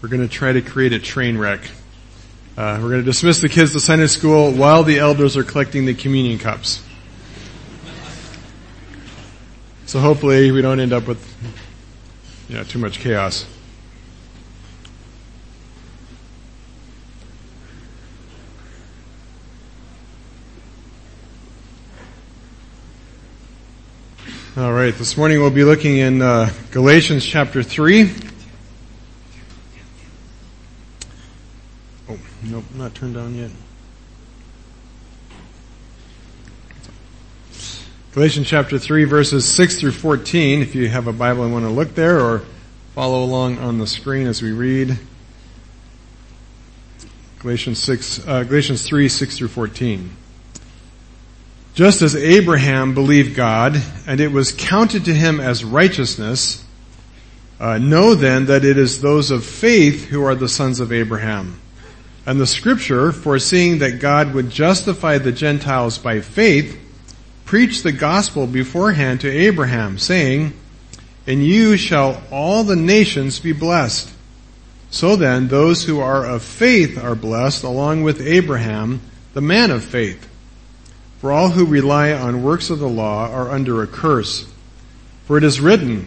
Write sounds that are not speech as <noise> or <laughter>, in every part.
we're going to try to create a train wreck. Uh, we're going to dismiss the kids to Sunday school while the elders are collecting the communion cups. So hopefully we don't end up with, you know, too much chaos. All right, this morning we'll be looking in uh, Galatians chapter 3. Oh, nope, not turned on yet. Galatians chapter 3 verses 6 through 14, if you have a Bible and want to look there or follow along on the screen as we read. Galatians 6, uh, Galatians 3, 6 through 14. Just as Abraham believed God, and it was counted to him as righteousness, uh, know then that it is those of faith who are the sons of Abraham. And the scripture, foreseeing that God would justify the Gentiles by faith, preached the gospel beforehand to Abraham, saying, In you shall all the nations be blessed. So then, those who are of faith are blessed along with Abraham, the man of faith. For all who rely on works of the law are under a curse. For it is written,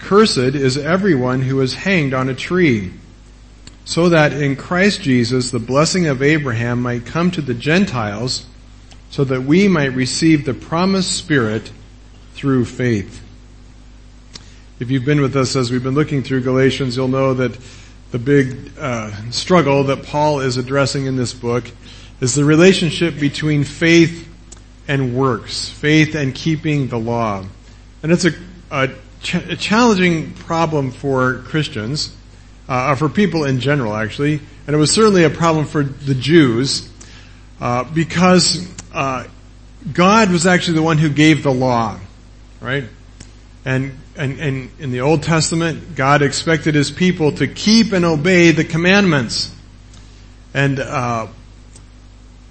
Cursed is everyone who is hanged on a tree, so that in Christ Jesus the blessing of Abraham might come to the Gentiles, so that we might receive the promised Spirit through faith. If you've been with us as we've been looking through Galatians, you'll know that the big uh, struggle that Paul is addressing in this book is the relationship between faith and works, faith and keeping the law. And it's a, a, ch- a challenging problem for Christians, uh, for people in general actually, and it was certainly a problem for the Jews, uh, because uh, God was actually the one who gave the law, right? And, and, and in the Old Testament, God expected His people to keep and obey the commandments. And uh,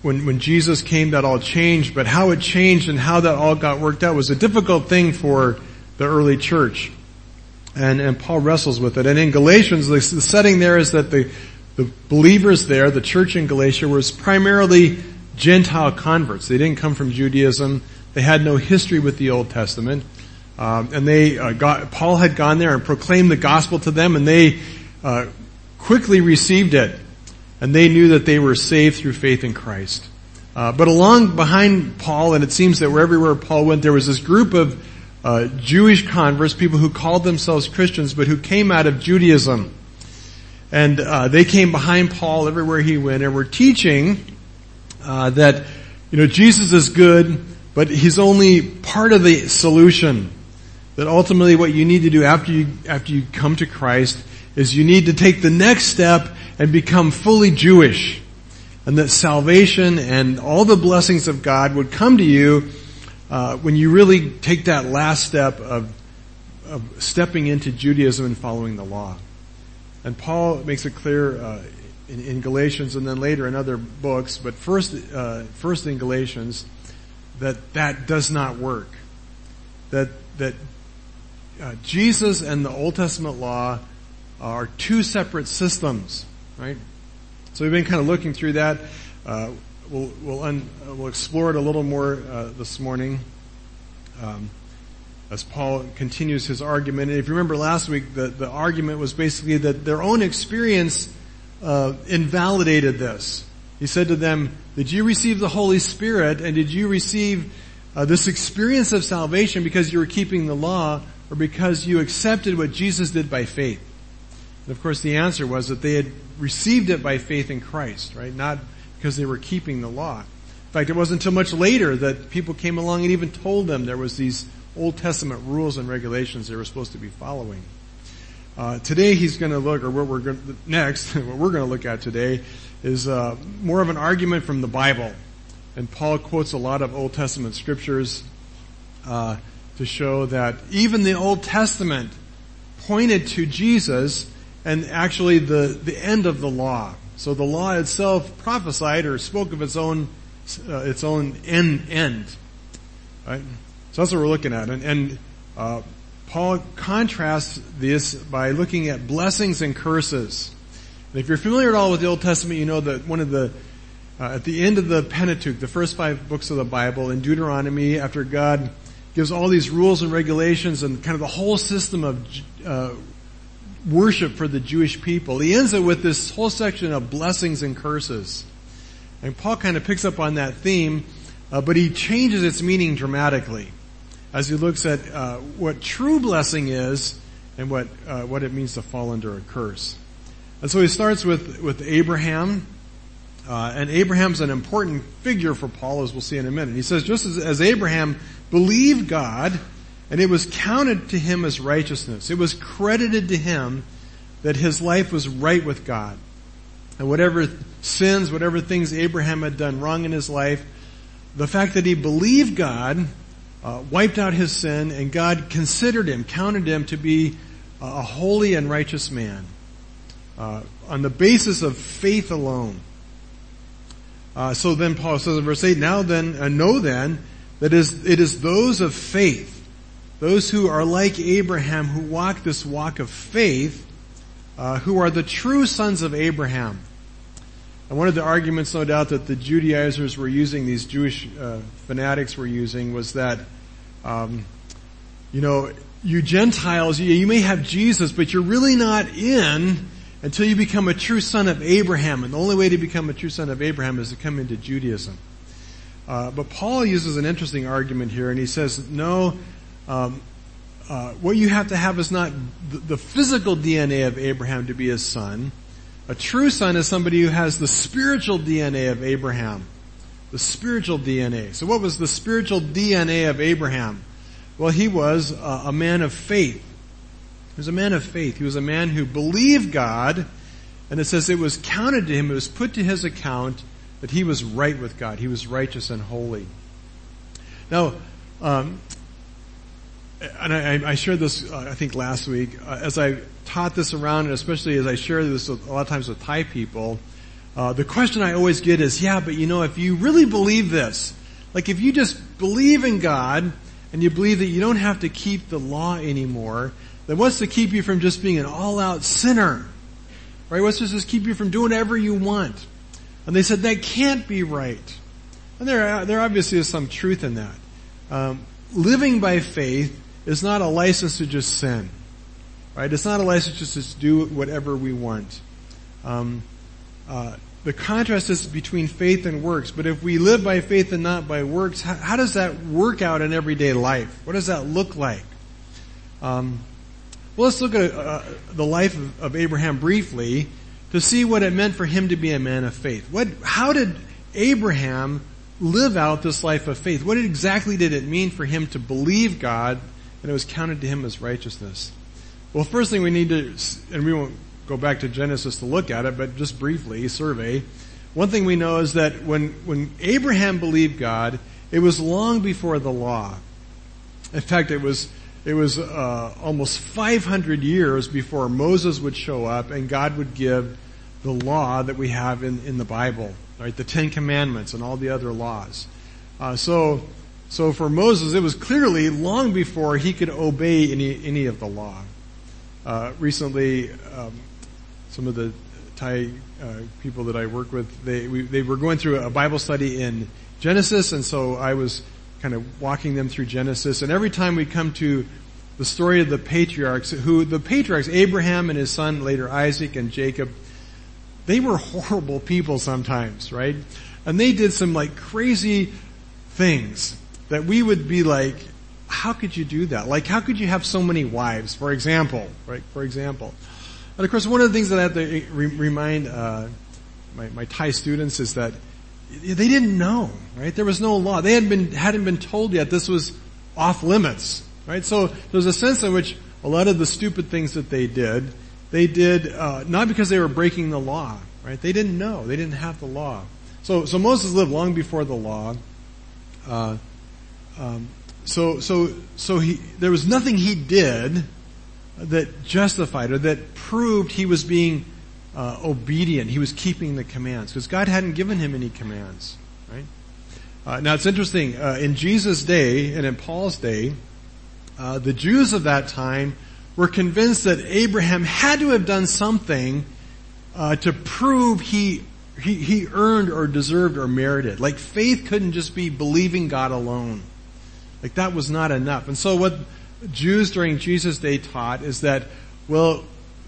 when, when Jesus came, that all changed, but how it changed and how that all got worked out was a difficult thing for the early church. And, and Paul wrestles with it. And in Galatians, the, the setting there is that the, the believers there, the church in Galatia, was primarily Gentile converts. They didn't come from Judaism. They had no history with the Old Testament. Um, and they uh, got, Paul had gone there and proclaimed the gospel to them, and they uh, quickly received it and they knew that they were saved through faith in Christ. Uh, but along behind Paul, and it seems that wherever Paul went, there was this group of uh, Jewish converts, people who called themselves Christians, but who came out of Judaism. And uh, they came behind Paul everywhere he went, and were teaching uh, that you know Jesus is good, but he's only part of the solution. That ultimately, what you need to do after you after you come to Christ is you need to take the next step and become fully Jewish. And that salvation and all the blessings of God would come to you uh, when you really take that last step of, of stepping into Judaism and following the law. And Paul makes it clear uh, in, in, Galatians and then later in other books, but first, uh, first in Galatians, that that does not work. That that uh, Jesus and the Old Testament law are two separate systems right? So we've been kind of looking through that. We'll we'll, un, we'll explore it a little more uh, this morning. Um, as Paul continues his argument, and if you remember last week, the, the argument was basically that their own experience uh, invalidated this. He said to them, "Did you receive the Holy Spirit, and did you receive uh, this experience of salvation because you were keeping the law, or because you accepted what Jesus did by faith?" And of course, the answer was that they had received it by faith in Christ, right? Not because they were keeping the law. In fact, it wasn't until much later that people came along and even told them there was these Old Testament rules and regulations they were supposed to be following. Uh, today he's going to look, or what we're going next, <laughs> what we're going to look at today is uh, more of an argument from the Bible. And Paul quotes a lot of Old Testament scriptures uh, to show that even the Old Testament pointed to Jesus and actually the, the end of the law. So the law itself prophesied or spoke of its own uh, its own end end. Right? So that's what we're looking at, and, and uh, Paul contrasts this by looking at blessings and curses. And if you're familiar at all with the Old Testament, you know that one of the uh, at the end of the Pentateuch, the first five books of the Bible, in Deuteronomy, after God gives all these rules and regulations and kind of the whole system of uh, worship for the Jewish people, he ends it with this whole section of blessings and curses. And Paul kind of picks up on that theme, uh, but he changes its meaning dramatically as he looks at uh, what true blessing is and what uh, what it means to fall under a curse. And so he starts with with Abraham, uh, and Abraham's an important figure for Paul, as we'll see in a minute. He says, just as, as Abraham believed God, and it was counted to him as righteousness. It was credited to him that his life was right with God. And whatever sins, whatever things Abraham had done wrong in his life, the fact that he believed God uh, wiped out his sin, and God considered him, counted him to be a holy and righteous man uh, on the basis of faith alone. Uh, so then Paul says in verse 8, now then, uh, know then, that is, it is those of faith, those who are like Abraham, who walk this walk of faith, uh, who are the true sons of Abraham. And one of the arguments, no doubt, that the Judaizers were using, these Jewish uh, fanatics were using, was that, um, you know, you Gentiles, you, may have Jesus, but you're really not in until you become a true son of Abraham. And the only way to become a true son of Abraham is to come into Judaism. Uh, but Paul uses an interesting argument here, and he says, no, um, uh, what you have to have is not the, the physical DNA of Abraham to be his son, a true son is somebody who has the spiritual DNA of Abraham. The spiritual DNA. So what was the spiritual DNA of Abraham? Well, he was a, a man of faith. He was a man of faith. He was a man who believed God, and it says it was counted to him, it was put to his account that he was right with God. He was righteous and holy. Now, um, and I, I, shared this, uh, I think last week, uh, as I taught this around, and especially as I share this with, a lot of times with Thai people, uh, the question I always get is, yeah, but you know, if you really believe this, like if you just believe in God, and you believe that you don't have to keep the law anymore, then what's to keep you from just being an all-out sinner? Right? What's to just keep you from doing whatever you want? And they said that can't be right. And there, there obviously is some truth in that. Um, living by faith is not a license to just sin. Right? It's not a license just to do whatever we want. Um, uh, the contrast is between faith and works. But if we live by faith and not by works, how, how does that work out in everyday life? What does that look like? Um, well, let's look at uh, the life of, of, Abraham briefly to see what it meant for him to be a man of faith. What, how did Abraham live out this life of faith? What exactly did it mean for him to believe God and it was counted to him as righteousness. Well, first thing we need to, and we won't go back to Genesis to look at it, but just briefly survey. One thing we know is that when, when Abraham believed God, it was long before the law. In fact, it was, it was uh, almost 500 years before Moses would show up and God would give the law that we have in, in the Bible, right? The Ten Commandments and all the other laws. Uh, so so for Moses, it was clearly long before he could obey any, any of the law. Uh, recently, um, some of the Thai uh, people that I work with, they, we, they were going through a Bible study in Genesis, and so I was kind of walking them through Genesis. And every time we come to the story of the patriarchs, who the patriarchs, Abraham and his son, later Isaac and Jacob, they were <laughs> horrible people sometimes, right? And they did some like crazy things that we would be like, how could you do that? Like, how could you have so many wives, for example, right? For example. And of course, one of the things that I have to re- remind, uh, my, my Thai students is that they didn't know, right? There was no law. They hadn't been, hadn't been told yet this was off limits, right? So there's a sense in which a lot of the stupid things that they did, they did uh, not because they were breaking the law, right? They didn't know. They didn't have the law. So, so Moses lived long before the law. Uh, um, so, so, so he, there was nothing he did that justified or that proved he was being uh, obedient. He was keeping the commands because God hadn't given him any commands, right? Uh, now it's interesting. Uh, in Jesus' day and in Paul's day, uh, the Jews of that time were convinced that Abraham had to have done something uh, to prove he, he he earned or deserved or merited. Like faith couldn't just be believing God alone. Like that was not enough. And so what Jews during Jesus' day taught is that, well,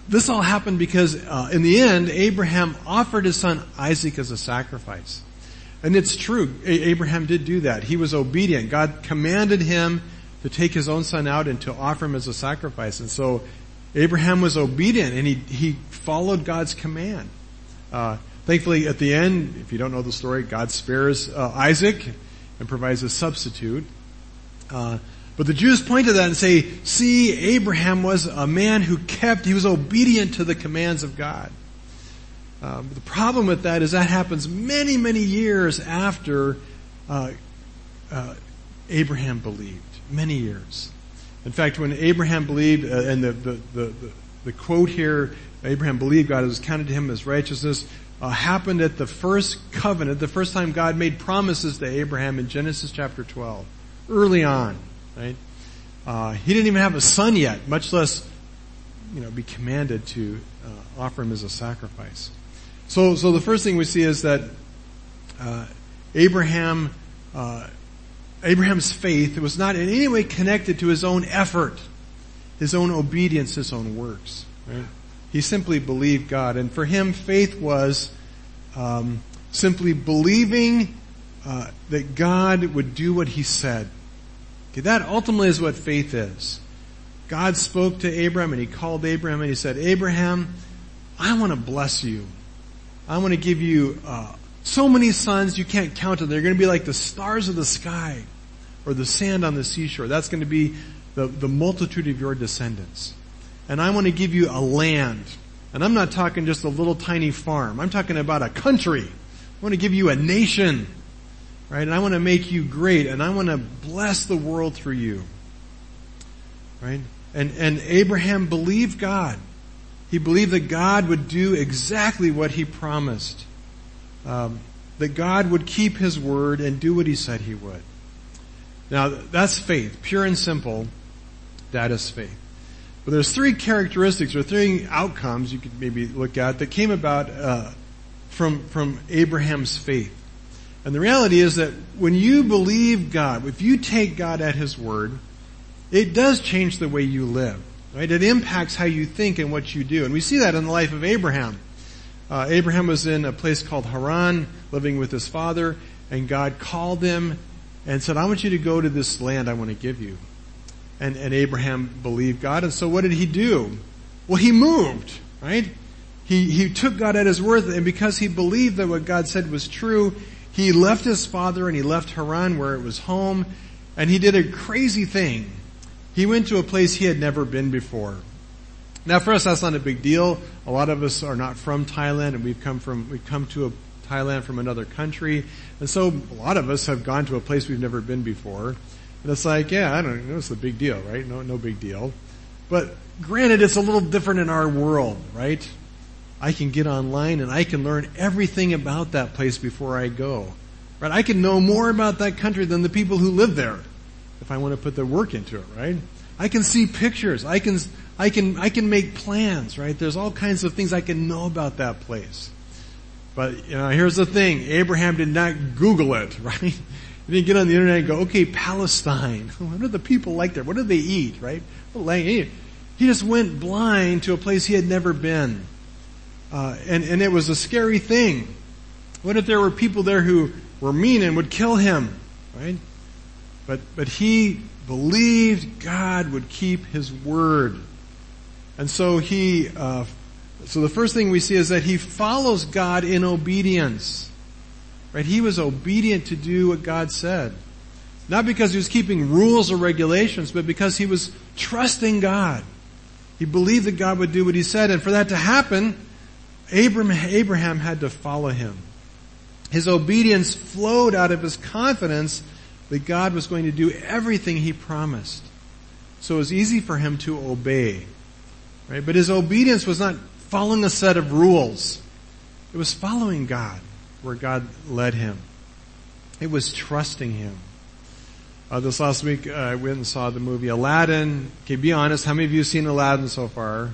this all happened because uh, in the end, Abraham offered his son Isaac as a sacrifice. And it's true. A- Abraham did do that. He was obedient. God commanded him to take his own son out and to offer him as a sacrifice. And so Abraham was obedient and he, he followed God's command. Uh, thankfully at the end, if you don't know the story, God spares uh, Isaac and provides a substitute. Uh, but the Jews point to that and say, see, Abraham was a man who kept, he was obedient to the commands of God. Um, the problem with that is that happens many, many years after uh, uh, Abraham believed. Many years. In fact, when Abraham believed, uh, and the, the, the, the, quote here, Abraham believed God, it was counted to him as righteousness, uh, happened at the first covenant, the first time God made promises to Abraham in Genesis chapter 12 early on, right? Uh, he didn't even have a son yet, much less, you know, be commanded to uh, offer him as a sacrifice. So, so the first thing we see is that uh, Abraham, uh, Abraham's faith was not in any way connected to his own effort, his own obedience, his own works. Right? He simply believed God, and for him, faith was um, simply believing uh, that God would do what He said. Okay, that ultimately is what faith is. God spoke to Abraham and He called Abraham and He said, Abraham, I want to bless you. I want to give you uh, so many sons you can't count them. They're going to be like the stars of the sky or the sand on the seashore. That's going to be the, the multitude of your descendants. And I want to give you a land. And I'm not talking just a little tiny farm. I'm talking about a country. I want to give you a nation right? And I want to make you great and I want to bless the world through you. Right? And, and Abraham believed God. He believed that God would do exactly what he promised. Um, that God would keep his word and do what he said he would. Now, that's faith. Pure and simple. That is faith. But there's three characteristics or three outcomes you could maybe look at that came about uh, from from Abraham's faith. And the reality is that when you believe God, if you take God at His word, it does change the way you live. Right? It impacts how you think and what you do. And we see that in the life of Abraham. Uh, Abraham was in a place called Haran, living with his father, and God called him and said, I want you to go to this land I want to give you. And, and Abraham believed God, and so what did he do? Well, he moved, right? He, he took God at his word, and because he believed that what God said was true, he left his father and he left Haran where it was home and he did a crazy thing. He went to a place he had never been before. Now for us that's not a big deal. A lot of us are not from Thailand and we've come from, we've come to a Thailand from another country. And so a lot of us have gone to a place we've never been before. And it's like, yeah, I don't know, it's a big deal, right? No, no big deal. But granted, it's a little different in our world, right? I can get online and I can learn everything about that place before I go. Right? I can know more about that country than the people who live there if I want to put the work into it, right? I can see pictures. I can, I can, I can make plans, right? There's all kinds of things I can know about that place. But, you know, here's the thing. Abraham did not Google it, <laughs> right? He didn't get on the internet and go, okay, Palestine. <laughs> What are the people like there? What do they eat, right? He just went blind to a place he had never been. Uh, and, and it was a scary thing. What if there were people there who were mean and would kill him, right? But, but he believed God would keep his word. And so he, uh, so the first thing we see is that he follows God in obedience. Right? He was obedient to do what God said. Not because he was keeping rules or regulations, but because he was trusting God. He believed that God would do what he said, and for that to happen, Abraham had to follow him. His obedience flowed out of his confidence that God was going to do everything he promised. So it was easy for him to obey. Right? But his obedience was not following a set of rules. It was following God where God led him. It was trusting him. Uh, this last week, uh, I went and saw the movie Aladdin. Okay, be honest, how many of you have seen Aladdin so far?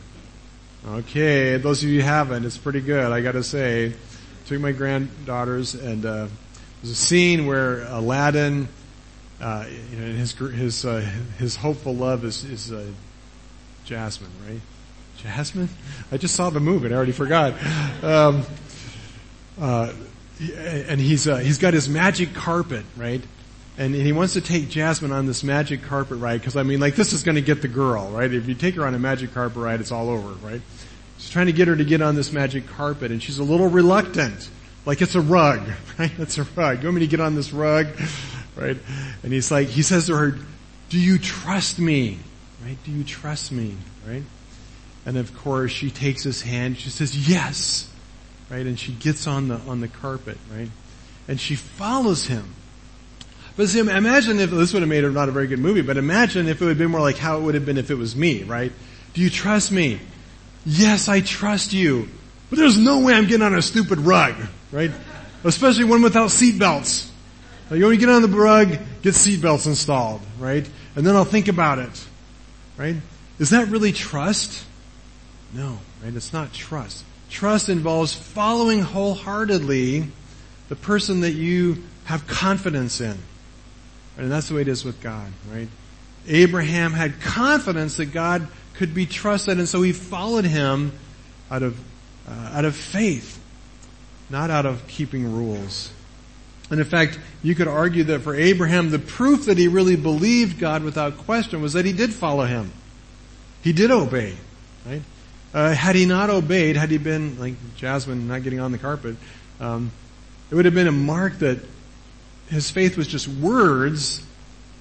Okay, those of you who haven't, it's pretty good, I gotta say. Took my granddaughters and, uh, there's a scene where Aladdin, uh, you know, his, his, uh, his hopeful love is, is, uh, Jasmine, right? Jasmine? I just saw the movie and I already forgot. Um, uh, and he's, uh, he's got his magic carpet, right? And, he wants to take Jasmine on this magic carpet ride because I mean, like this is going to get the girl, right? If you take her on a magic carpet ride, it's all over, right? He's trying to get her to get on this magic carpet and she's a little reluctant. Like it's a rug, <laughs> right? It's a rug. You want me to get on this rug? <laughs> Right? And he's like, he says to her, do you trust me? Right? Do you trust me? Right? And of course she takes his hand, she says, yes. Right? And she gets on the, on the carpet, right? And she follows him. But see, imagine if, this would have made it not a very good movie, but imagine if it would have been more like how it would have been if it was me, right? Do you trust me? Yes, I trust you. But there's no way I'm getting on a stupid rug, right? Especially one without seatbelts. You want to get on the rug, get seatbelts installed, right? And then I'll think about it, right? Is that really trust? No, right? It's not trust. Trust involves following wholeheartedly the person that you have confidence in. And that's the way it is with God, right? Abraham had confidence that God could be trusted and so he followed him out of, uh, out of faith, not out of keeping rules. And in fact, you could argue that for Abraham, the proof that he really believed God without question was that he did follow him. He did obey, right? Uh, had he not obeyed, had he been like Jasmine not getting on the carpet, um, it would have been a mark that his faith was just words,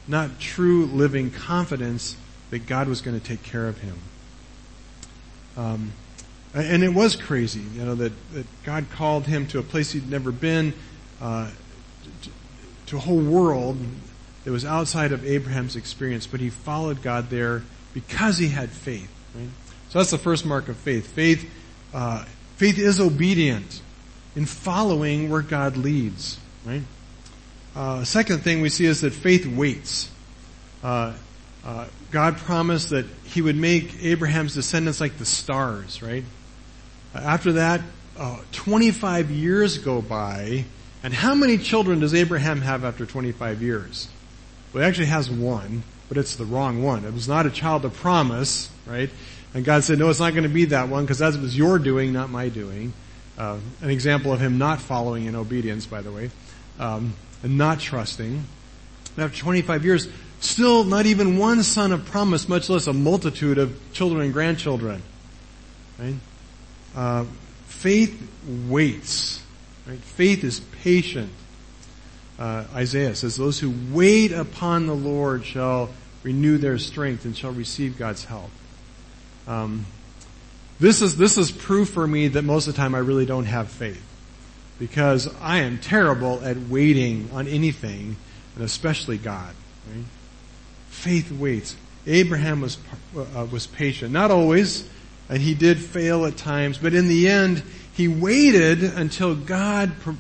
not true living confidence that God was going to take care of him. Um, and it was crazy, you know, that, that God called him to a place he'd never been, uh, to a whole world that was outside of Abraham's experience, but he followed God there because he had faith. Right? So that's the first mark of faith. Faith, uh, faith is obedient in following where God leads. Right? Uh, second thing we see is that faith waits. Uh, uh God promised that He would make Abraham's descendants like the stars. Right? After that, uh, 25 years go by and how many children does Abraham have after 25 years? Well, he actually has one, but it's the wrong one. It was not a child of promise, right? And God said, no, it's not going to be that one because that was your doing, not my doing. Uh, an example of him not following in obedience, by the way, um, and not trusting. And after 25 years, still not even one son of promise, much less a multitude of children and grandchildren. Right? Uh, faith waits. Right? Faith is patient. Uh, Isaiah says, those who wait upon the Lord shall renew their strength and shall receive God's help. Um, this is, this is proof for me that most of the time I really don't have faith. Because I am terrible at waiting on anything, and especially God. Right? Faith waits. Abraham was, uh, was patient. Not always, and he did fail at times, but in the end, he waited until God pro-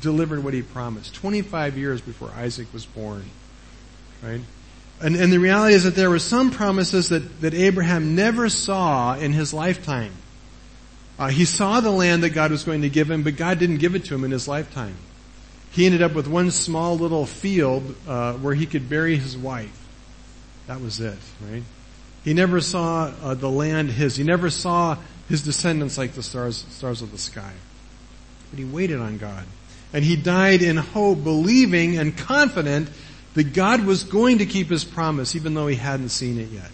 delivered what he promised. 25 years before Isaac was born. Right? And, and the reality is that there were some promises that, that Abraham never saw in his lifetime. Uh, he saw the land that God was going to give him, but God didn't give it to him in his lifetime. He ended up with one small little field uh, where he could bury his wife. That was it, right? He never saw uh, the land his. He never saw his descendants like the stars, stars of the sky. But he waited on God. And he died in hope, believing and confident that God was going to keep his promise even though he hadn't seen it yet.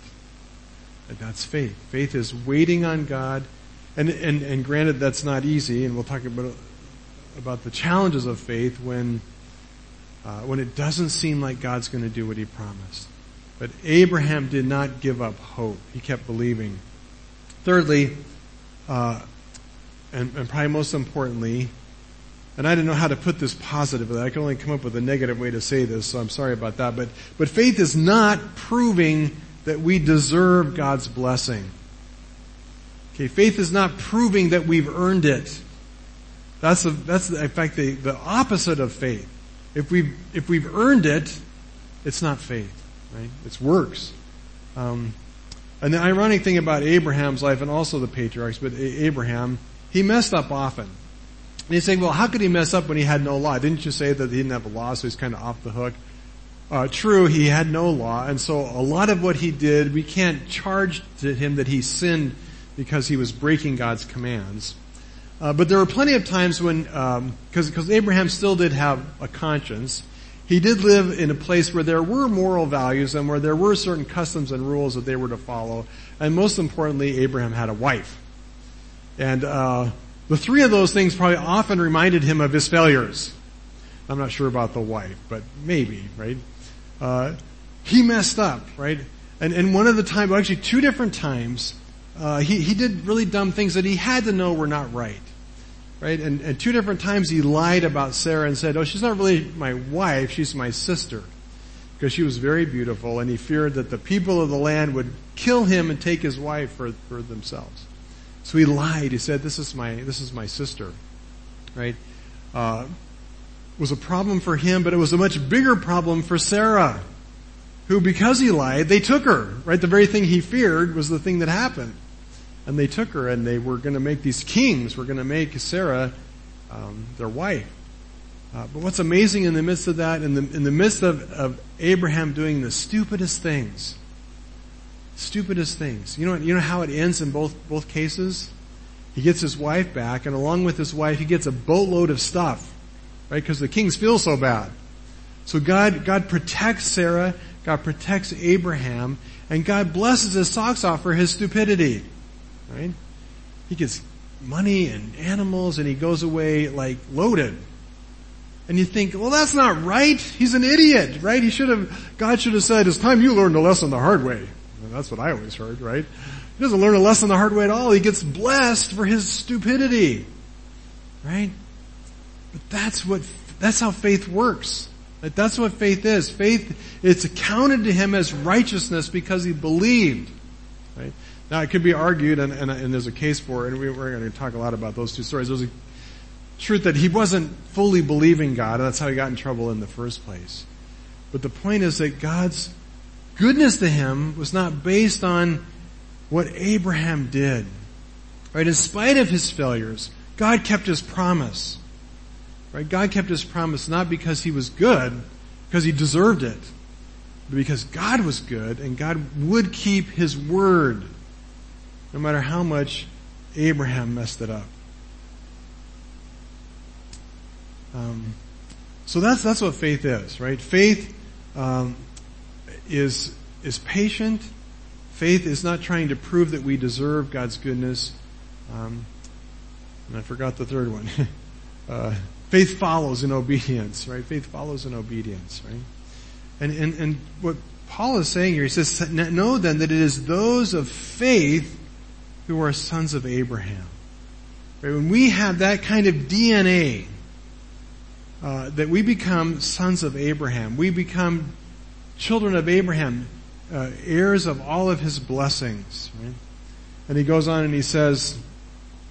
That's faith. Faith is waiting on God. And, and, and granted that's not easy, and we'll talk about, about the challenges of faith when, uh, when it doesn't seem like God's going to do what he promised. But Abraham did not give up hope. He kept believing. Thirdly, uh, and, and probably most importantly, and I didn't know how to put this positively. I can only come up with a negative way to say this, so I'm sorry about that. But, but faith is not proving that we deserve God's blessing. Okay, faith is not proving that we've earned it. That's, a, that's in fact the, the opposite of faith. If we've, if we've earned it, it's not faith, right? It's works. Um, and the ironic thing about Abraham's life and also the patriarchs, but Abraham, he messed up often. And you say, well, how could he mess up when he had no law? Didn't you say that he didn't have a law, so he's kind of off the hook? Uh, true, he had no law, and so a lot of what he did, we can't charge to him that he sinned because he was breaking God's commands. Uh, but there were plenty of times when, because um, Abraham still did have a conscience, he did live in a place where there were moral values and where there were certain customs and rules that they were to follow. And most importantly, Abraham had a wife. And uh, the three of those things probably often reminded him of his failures. I'm not sure about the wife, but maybe, right? Uh, he messed up, right? And, and one of the times, well, actually two different times, uh, he, he did really dumb things that he had to know were not right. Right? And, and two different times he lied about Sarah and said, oh, she's not really my wife, she's my sister. Because she was very beautiful and he feared that the people of the land would kill him and take his wife for, for themselves. So he lied. He said, this is my, this is my sister. Right? Uh, was a problem for him, but it was a much bigger problem for Sarah, who because he lied, they took her. Right? The very thing he feared was the thing that happened and they took her and they were going to make these kings, were going to make Sarah um, their wife. Uh, but what's amazing in the midst of that, in the, in the midst of, of Abraham doing the stupidest things, stupidest things. You know, you know how it ends in both, both cases? He gets his wife back and along with his wife, he gets a boatload of stuff, right? Because the kings feel so bad. So God, God protects Sarah, God protects Abraham, and God blesses his socks off for his stupidity right? He gets money and animals and he goes away like loaded. And you think, well that's not right. He's an idiot, right? He should have, God should have said, it's time you learned a lesson the hard way. And that's what I always heard, right? He doesn't learn a lesson the hard way at all. He gets blessed for his stupidity. Right? But that's what, that's how faith works. That's what faith is. Faith, it's accounted to him as righteousness because he believed. Right? Now it could be argued, and, and, and there's a case for it, and we, are going to talk a lot about those two stories. There's a truth that he wasn't fully believing God, and that's how he got in trouble in the first place. But the point is that God's goodness to him was not based on what Abraham did. Right? In spite of his failures, God kept his promise. Right? God kept his promise not because he was good, because he deserved it, but because God was good and God would keep his word no matter how much Abraham messed it up. Um, so that's that's what faith is, right? Faith um, is is patient. Faith is not trying to prove that we deserve God's goodness. Um, and I forgot the third one. <laughs> uh, faith follows in obedience, right? Faith follows in obedience, right? And and and what Paul is saying here, he says, "Know then that it is those of faith who are sons of Abraham. Right? When we have that kind of DNA, uh, that we become sons of Abraham, we become children of Abraham, uh, heirs of all of his blessings. Right? And he goes on and he says,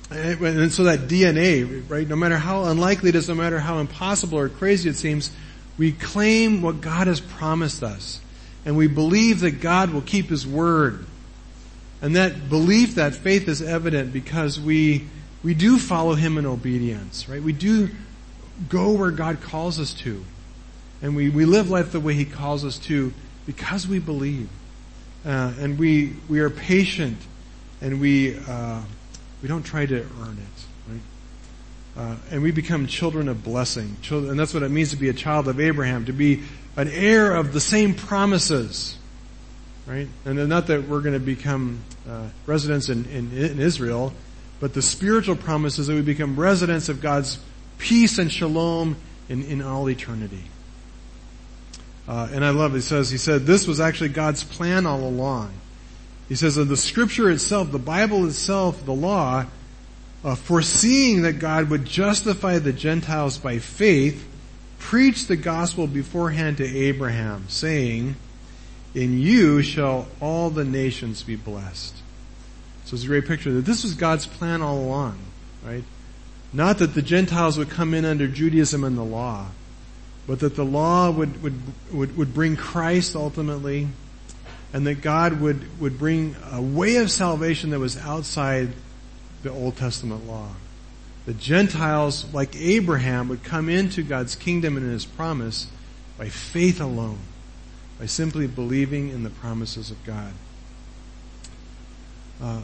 and so that DNA, right, no matter how unlikely it is, no matter how impossible or crazy it seems, we claim what God has promised us. And we believe that God will keep His word. And that belief, that faith is evident because we, we do follow Him in obedience, right? We do go where God calls us to. And we, we live life the way He calls us to because we believe. Uh, and we, we are patient and we, uh, we don't try to earn it, right? Uh, and we become children of blessing. Children, and that's what it means to be a child of Abraham, to be an heir of the same promises right? And not that we're going to become uh, residents in, in, in Israel, but the spiritual promise is that we become residents of God's peace and shalom in, in all eternity. Uh, and I love it. He says, he said, this was actually God's plan all along. He says of the scripture itself, the Bible itself, the law, uh, foreseeing that God would justify the Gentiles by faith, preached the gospel beforehand to Abraham, saying, in you shall all the nations be blessed. So it's a great picture that this was God's plan all along, right? Not that the Gentiles would come in under Judaism and the law, but that the law would, would, would, would bring Christ ultimately, and that God would, would bring a way of salvation that was outside the Old Testament law. The Gentiles, like Abraham, would come into God's kingdom and his promise by faith alone, by simply believing in the promises of God. Uh,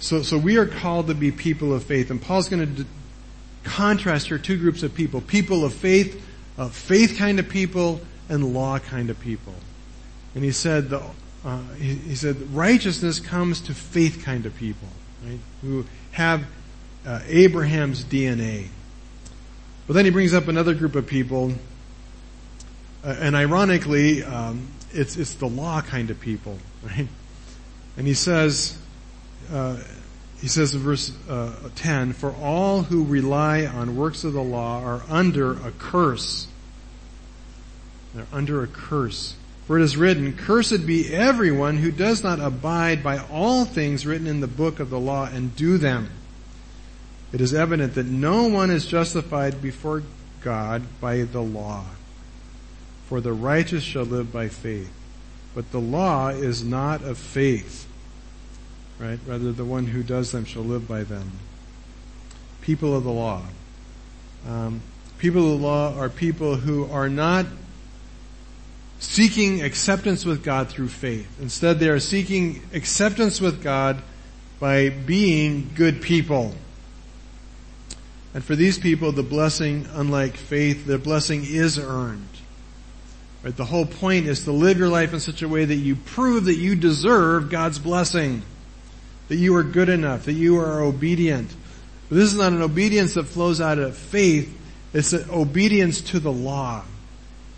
so, so we are called to be people of faith, and Paul's going to d- contrast here two groups of people: people of faith uh, faith kind of people and law kind of people. And he said, the, uh, he, he, said, righteousness comes to faith kind of people, right? Who have uh, Abraham's DNA. But then he brings up another group of people, and ironically, um, it's it's the law kind of people, <laughs> right? And he says, uh, he says in verse uh, 10, For all who rely on works of the law are under a curse. They're under a curse. For it is written, Cursed be everyone who does not abide by all things written in the book of the law and do them. It is evident that no one is justified before God by the law. For the righteous shall live by faith. But the law is not of faith right? Rather, the one who does them shall live by them. People of the law. Um, people of the law are people who are not seeking acceptance with God through faith. Instead, they are seeking acceptance with God by being good people. And for these people, the blessing, unlike faith, the blessing is earned. Right? The whole point is to live your life in such a way that you prove that you deserve God's blessing that you are good enough, that you are obedient. But this is not an obedience that flows out of faith. It's an obedience to the law.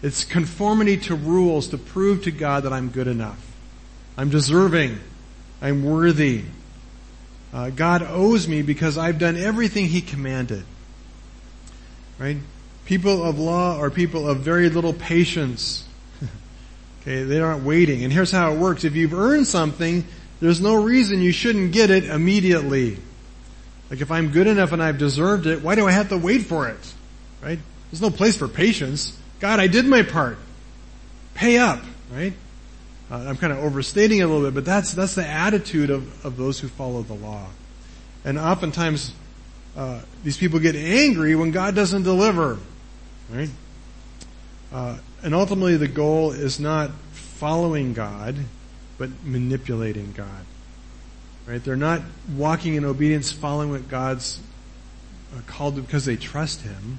It's conformity to rules to prove to God that I'm good enough. I'm deserving. I'm worthy. Uh, God owes me because I've done everything He commanded. Right? People of law are people of very little patience. <laughs> okay, they aren't waiting. And here's how it works. If you've earned something, there's no reason you shouldn't get it immediately. Like if I'm good enough and I've deserved it, why do I have to wait for it? Right? There's no place for patience. God, I did my part. Pay up, right? Uh, I'm kind of overstating it a little bit, but that's, that's the attitude of, of those who follow the law. And oftentimes, uh, these people get angry when God doesn't deliver, right? Uh, and ultimately the goal is not following God, but manipulating God. Right? They're not walking in obedience, following what God's uh, called because they trust Him.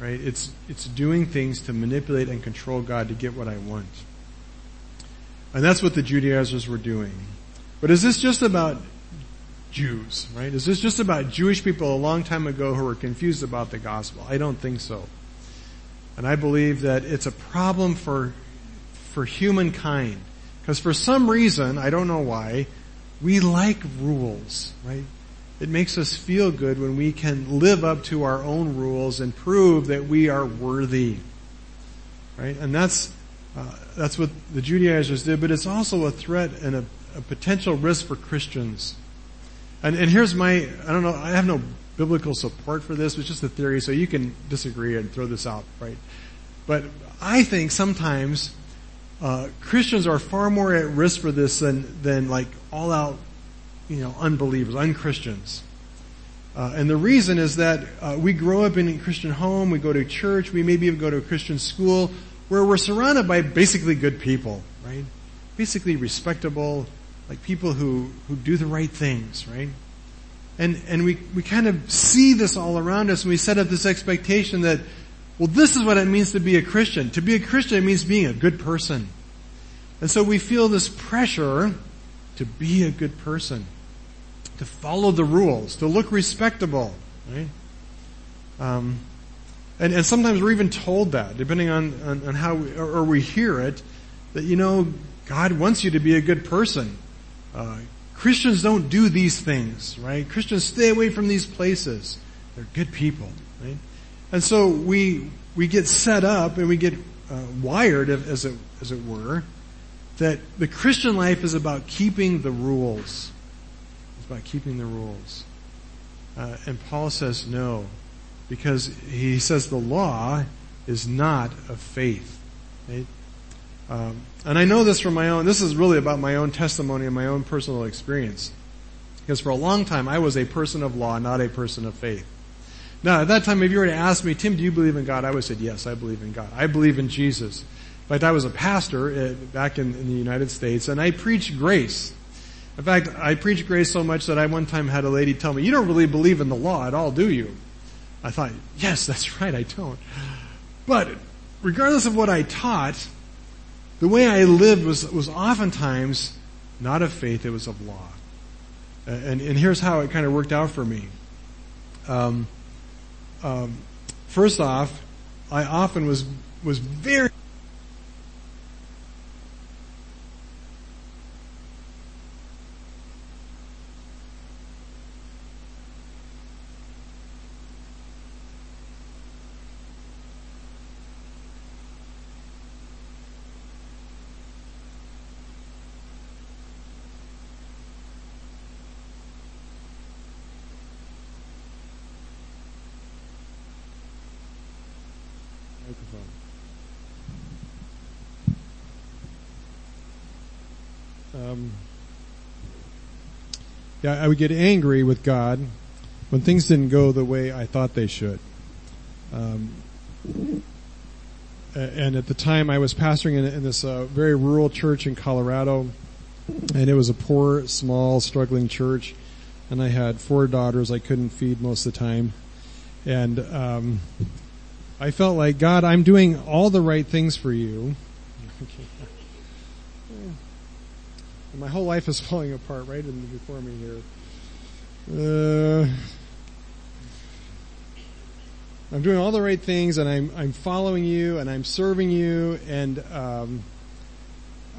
Right? It's, it's doing things to manipulate and control God to get what I want. And that's what the Judaizers were doing. But is this just about Jews, right? Is this just about Jewish people a long time ago who were confused about the gospel? I don't think so. And I believe that it's a problem for, for humankind because for some reason, I don't know why, we like rules, right? It makes us feel good when we can live up to our own rules and prove that we are worthy. Right? And that's, uh, that's what the Judaizers did, but it's also a threat and a, a potential risk for Christians. And, and here's my, I don't know, I have no biblical support for this, it's just a theory, so you can disagree and throw this out, right? But I think sometimes uh, Christians are far more at risk for this than than like all out, you know, unbelievers, unchristians. Uh, and the reason is that uh, we grow up in a Christian home, we go to church, we maybe even go to a Christian school where we're surrounded by basically good people, right? Basically respectable, like people who, who do the right things, right? And, and we, we kind of see this all around us and we set up this expectation that well, this is what it means to be a Christian. To be a Christian it means being a good person. And so we feel this pressure to be a good person, to follow the rules, to look respectable, right? Um, And, and sometimes we're even told that, depending on, on, on how we, or, or, we hear it, that, you know, God wants you to be a good person. Uh, Christians don't do these things, right? Christians stay away from these places. They're good people, right? And so we, we get set up and we get uh, wired, as it, as it were, that the Christian life is about keeping the rules. It's about keeping the rules. Uh, and Paul says no, because he says the law is not of faith. Right? Um, and I know this from my own, this is really about my own testimony and my own personal experience. Because for a long time I was a person of law, not a person of faith. Now at that time if you were to ask me, Tim, do you believe in God? I would have said, yes, I believe in God. I believe in Jesus. In fact, I was a pastor uh, back in, in the United States and I preached grace. In fact, I preached grace so much that I one time had a lady tell me, you don't really believe in the law at all, do you? I thought, yes, that's <laughs> right, I don't. But regardless of what I taught, the way I lived was, was oftentimes not of faith, it was of law. And, and here's how it kind of worked out for me. Um, um, first off, I often was, was very Um, yeah, I would get angry with God when things didn't go the way I thought they should. Um, and at the time, I was pastoring in, in this uh, very rural church in Colorado, and it was a poor, small, struggling church. And I had four daughters I couldn't feed most of the time, and um, I felt like God, I'm doing all the right things for you. <laughs> And my whole life is <laughs> falling apart right in before me here. Uh, I'm doing all the right things and I'm, I'm following you and I'm serving you and, um,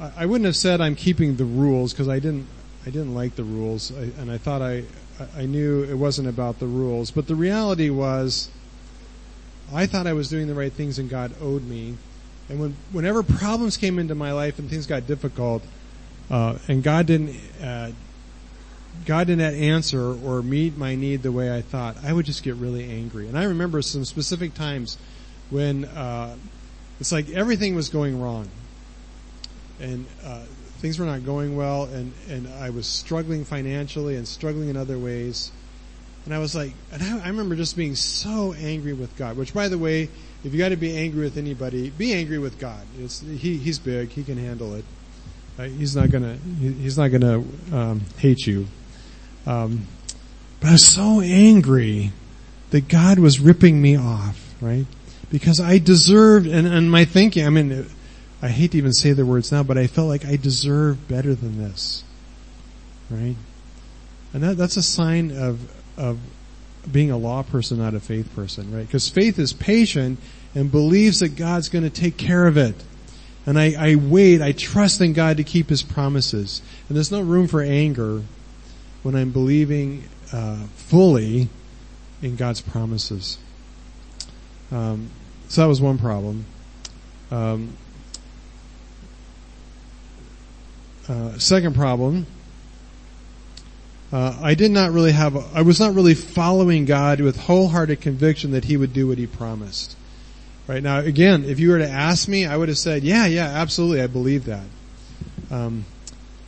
I, I, wouldn't have said I'm keeping the rules because I didn't, I didn't like the rules I, and I thought I, I knew it wasn't about the rules, but the reality was I thought I was doing the right things and God owed me. And when, whenever problems came into my life and things got difficult, uh, and God didn't, uh, God didn't answer or meet my need the way I thought, I would just get really angry. And I remember some specific times when uh, it's like everything was going wrong, and uh, things were not going well, and and I was struggling financially and struggling in other ways. And I was like, and I, I remember just being so angry with God. Which, by the way, if you got to be angry with anybody, be angry with God. It's, he, he's big; he can handle it. Uh, he's not gonna he's not gonna um, hate you. Um, but I was so angry that God was ripping me off, right? Because I deserved, and, and my thinking, I mean, I hate to even say the words now, but I felt like I deserved better than this, right? And that, that's a sign of, of being a law person, not a faith person, right? Because faith is patient and believes that God's going to take care of it. And I, I wait, I trust in God to keep His promises. And there's no room for anger when I'm believing uh, fully in God's promises. Um, so that was one problem. Um, uh, second problem, uh, I did not really have, I was not really following God with wholehearted conviction that He would do what He promised. Right now, again, if you were to ask me, I would have said, yeah, yeah, absolutely, I believe that. Um,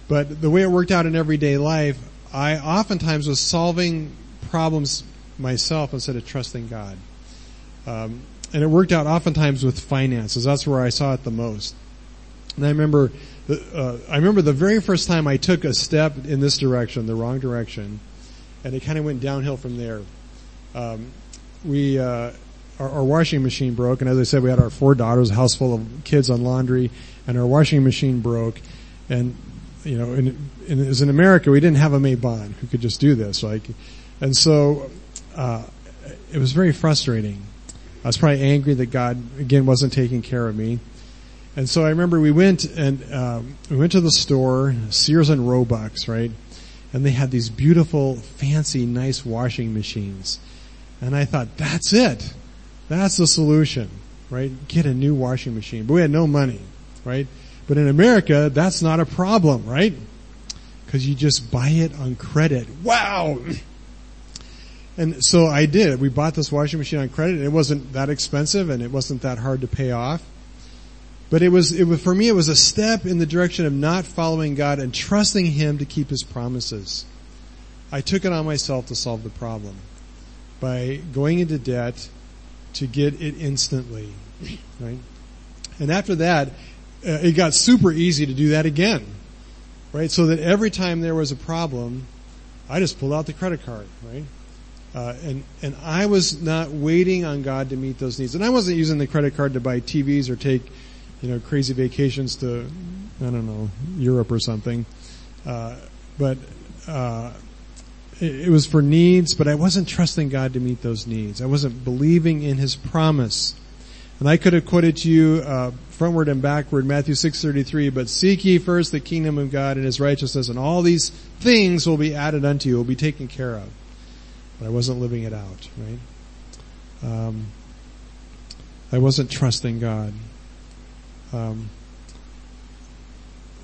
but the way it worked out in everyday life, I oftentimes was solving problems myself instead of trusting God. Um, and it worked out oftentimes with finances. That's where I saw it the most. And I remember, the, uh, I remember the very first time I took a step in this direction, the wrong direction, and it kind of went downhill from there. Um, we, uh, our, our, washing machine broke, and as I said, we had our four daughters, a house full of kids on laundry, and our washing machine broke, and you know, in, in, as in America, we didn't have a mae baan who could just do this, like, and so uh, it was very frustrating. I was probably angry that God again wasn't taking care of me. And so I remember we went and uh, we went to the store, Sears and Roebucks, right? And they had these beautiful, fancy, nice washing machines. And I thought, that's it. That's the solution, right? Get a new washing machine. But we had no money, right? But in America, that's not a problem, right? Because you just buy it on credit. Wow! And so I did. We bought this washing machine on credit. And it wasn't that expensive and it wasn't that hard to pay off. But it was, it was, for me, it was a step in the direction of not following God and trusting Him to keep His promises. I took it on myself to solve the problem by going into debt to get it instantly, right? And after that, uh, it got super easy to do that again, right? So that every time there was a problem, I just pulled out the credit card, right? Uh, and and I was not waiting on God to meet those needs, and I wasn't using the credit card to buy TVs or take you know, crazy vacations to, I don't know, Europe or something. Uh, but, uh, it, was for needs, but I wasn't trusting God to meet those needs. I wasn't believing in His promise. And I could have quoted to you, uh, frontward and backward, Matthew 6.33, but seek ye first the kingdom of God and His righteousness, and all these things will be added unto you, will be taken care of. But I wasn't living it out, right? Um, I wasn't trusting God. Um,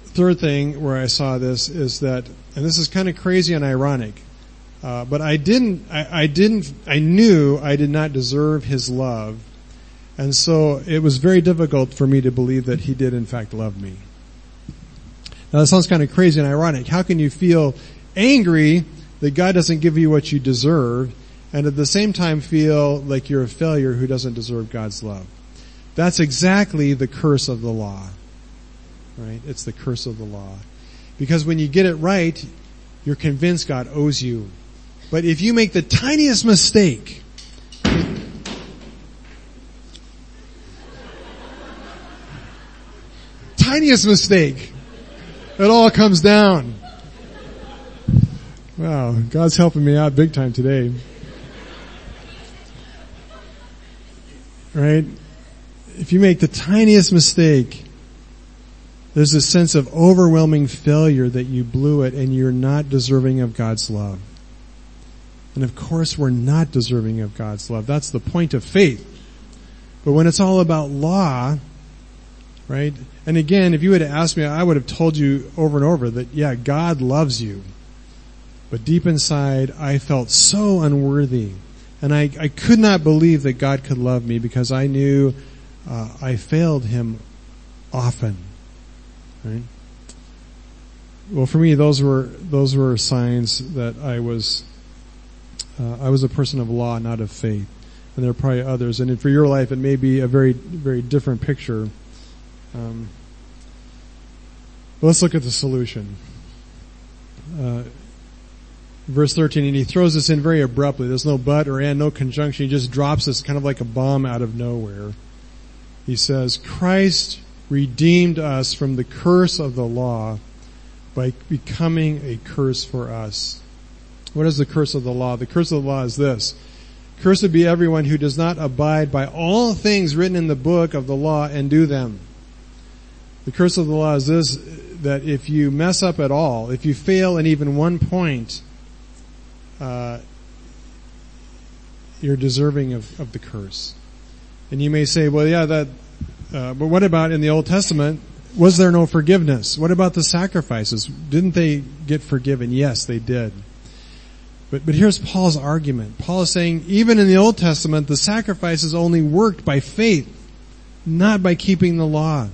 third thing where I saw this is that, and this is kind of crazy and ironic, uh, but I didn't, I, I, didn't, I knew I did not deserve his love, and so it was very difficult for me to believe that he did in fact love me. Now that sounds kind of crazy and ironic. How can you feel angry that God doesn't give you what you deserve, and at the same time feel like you're a failure who doesn't deserve God's love? That's exactly the curse of the law. Right? It's the curse of the law. Because when you get it right, you're convinced God owes you. But if you make the tiniest mistake, tiniest mistake, it all comes down. Wow, God's helping me out big time today. Right? if you make the tiniest mistake, there's a sense of overwhelming failure that you blew it and you're not deserving of God's love. And of course we're not deserving of God's love. That's the point of faith. But when it's all about law, right? And again, if you had asked me, I would have told you over and over that yeah, God loves you. But deep inside, I felt so unworthy. And I, I could not believe that God could love me because I knew uh, I failed him often. Right? Well, for me, those were those were signs that I was uh, I was a person of law, not of faith. And there are probably others. And for your life, it may be a very very different picture. Um, let's look at the solution. Uh, verse 13, and he throws this in very abruptly. There's no but or and, no conjunction. He just drops this kind of like a bomb out of nowhere. He says, Christ redeemed us from the curse of the law by becoming a curse for us. What is the curse of the law? The curse of the law is this. Cursed be everyone who does not abide by all things written in the book of the law and do them. The curse of the law is this, that if you mess up at all, if you fail in even one point, uh, you're deserving of, of the curse. And you may say, well, yeah, that, uh, but what about in the Old Testament? Was there no forgiveness? What about the sacrifices? Didn't they get forgiven? Yes, they did. But, but here's Paul's argument. Paul is saying, even in the Old Testament, the sacrifices only worked by faith, not by keeping the law.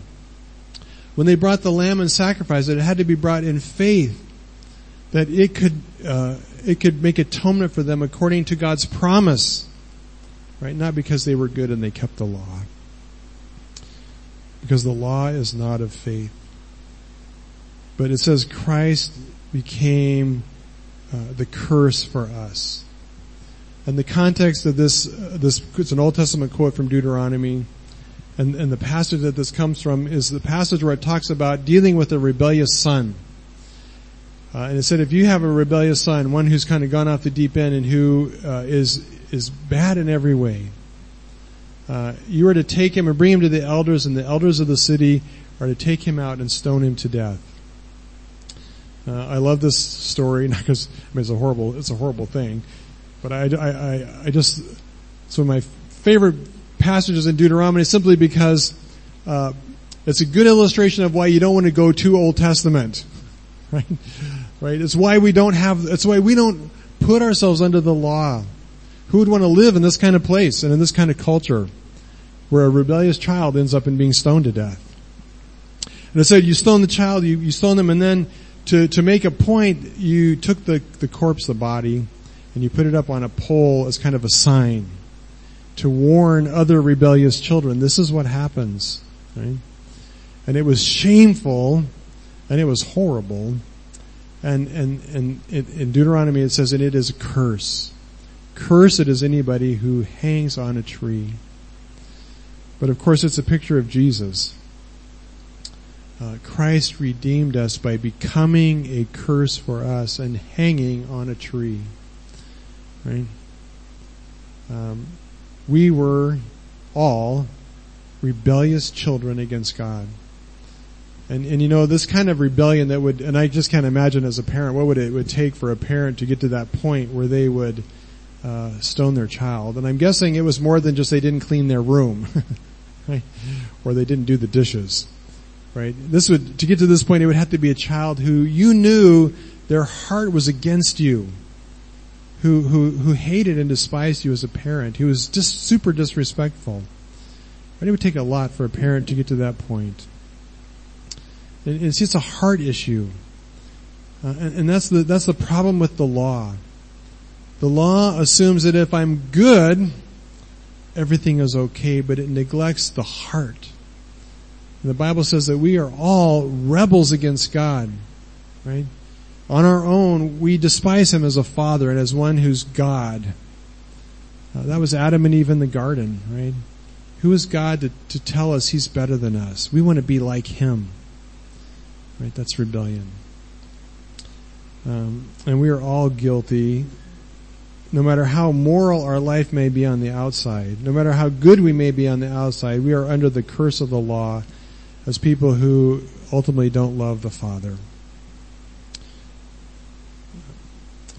When they brought the lamb and sacrifice, it, it had to be brought in faith that it could, uh, it could make atonement for them according to God's promise. Right? Not because they were good and they kept the law. Because the law is not of faith. But it says Christ became uh, the curse for us. And the context of this, uh, this, it's an Old Testament quote from Deuteronomy. And, and the passage that this comes from is the passage where it talks about dealing with a rebellious son. Uh, and it said if you have a rebellious son, one who's kind of gone off the deep end and who uh, is is bad in every way, uh, you are to take him and bring him to the elders, and the elders of the city are to take him out and stone him to death. Uh, I love this story, <laughs> not because I mean, it's a horrible, it's a horrible thing, but I, I, I, I just, of my favorite passages in Deuteronomy is simply because, uh, it's a good illustration of why you don't want to go too Old Testament. <laughs> Right? Right? It's why we don't have, it's why we don't put ourselves under the law. Who would want to live in this kind of place and in this kind of culture where a rebellious child ends up in being stoned to death? And it said you stone the child, you, you stone them and then to, to make a point, you took the, the corpse, the body, and you put it up on a pole as kind of a sign to warn other rebellious children. This is what happens, right? And it was shameful and it was horrible. And, and, and in Deuteronomy it says, and it is a curse. Cursed is anybody who hangs on a tree. But of course it's a picture of Jesus. Uh, Christ redeemed us by becoming a curse for us and hanging on a tree. Right? Um, we were all rebellious children against God. And, and you know, this kind of rebellion that would, and I just can't imagine as a parent, what would it would take for a parent to get to that point where they would, uh, stone their child. And I'm guessing it was more than just they didn't clean their room, <laughs> right? Or they didn't do the dishes, right? This would, to get to this point, it would have to be a child who you knew their heart was against you. Who, who, who hated and despised you as a parent, who was just super disrespectful. But it would take a lot for a parent to get to that point. And It's just a heart issue. Uh, and, and that's the, that's the problem with the law. The law assumes that if I'm good, everything is okay, but it neglects the heart. And the Bible says that we are all rebels against God, right? On our own, we despise Him as a father and as one who's God. Uh, that was Adam and Eve in the garden, right? Who is God to, to tell us He's better than us? We want to be like Him. Right? That's rebellion. Um, and we are all guilty. No matter how moral our life may be on the outside, no matter how good we may be on the outside, we are under the curse of the law as people who ultimately don't love the Father.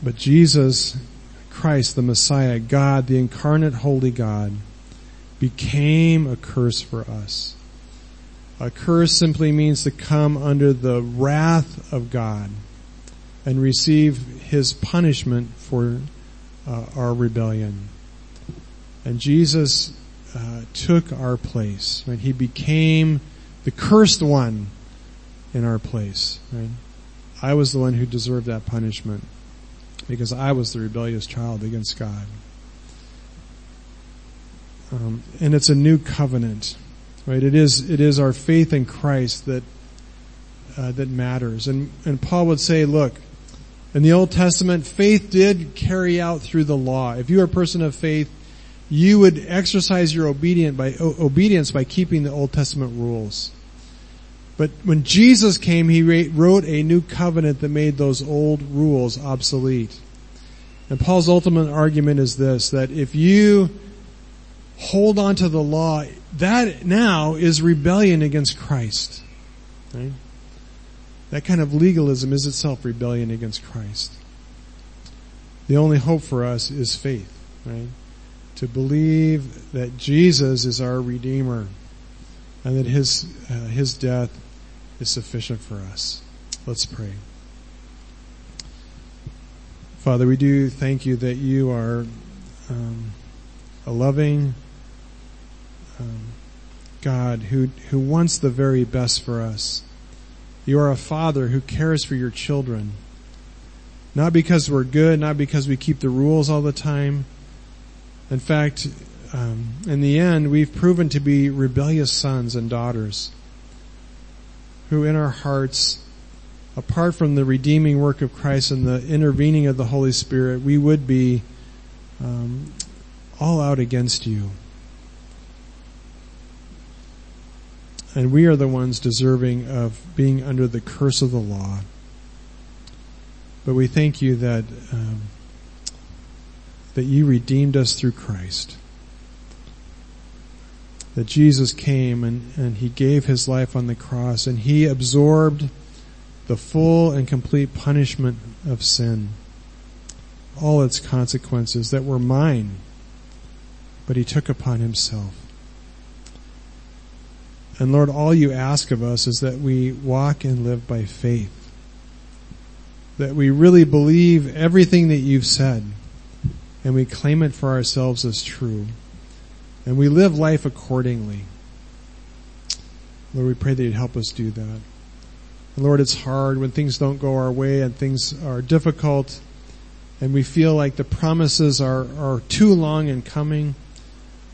But Jesus Christ, the Messiah, God, the incarnate holy God, became a curse for us. A curse simply means to come under the wrath of God and receive his punishment for uh, our rebellion. And Jesus uh, took our place. Right? He became the cursed one in our place. Right? I was the one who deserved that punishment because I was the rebellious child against God. Um, and it's a new covenant. Right? It is, it is our faith in Christ that, uh, that matters. And, and Paul would say, look, in the Old Testament, faith did carry out through the law. If you are a person of faith, you would exercise your obedient by, obedience by keeping the Old Testament rules. But when Jesus came, he wrote a new covenant that made those old rules obsolete. And Paul's ultimate argument is this, that if you hold on to the law, that now is rebellion against Christ. Right? That kind of legalism is itself rebellion against Christ. The only hope for us is faith, right? To believe that Jesus is our Redeemer and that His, uh, His death is sufficient for us. Let's pray. Father, we do thank you that you are um, a loving, um, God who, who wants the very best for us. You are a father who cares for your children. Not because we're good, not because we keep the rules all the time. In fact, um, in the end, we've proven to be rebellious sons and daughters who in our hearts, apart from the redeeming work of Christ and the intervening of the Holy Spirit, we would be um, all out against you. And we are the ones deserving of being under the curse of the law. But we thank you that um, that you redeemed us through Christ. that Jesus came and, and he gave his life on the cross and he absorbed the full and complete punishment of sin. All its consequences that were mine, but he took upon himself. And Lord, all you ask of us is that we walk and live by faith. That we really believe everything that you've said and we claim it for ourselves as true. And we live life accordingly. Lord, we pray that you'd help us do that. And Lord, it's hard when things don't go our way and things are difficult and we feel like the promises are, are too long in coming.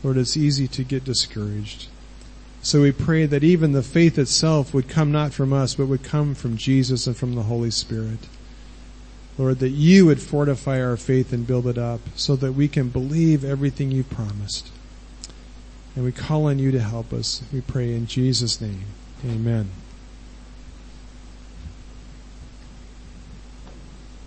Lord, it's easy to get discouraged. So we pray that even the faith itself would come not from us, but would come from Jesus and from the Holy Spirit. Lord, that you would fortify our faith and build it up so that we can believe everything you promised. And we call on you to help us. We pray in Jesus' name. Amen.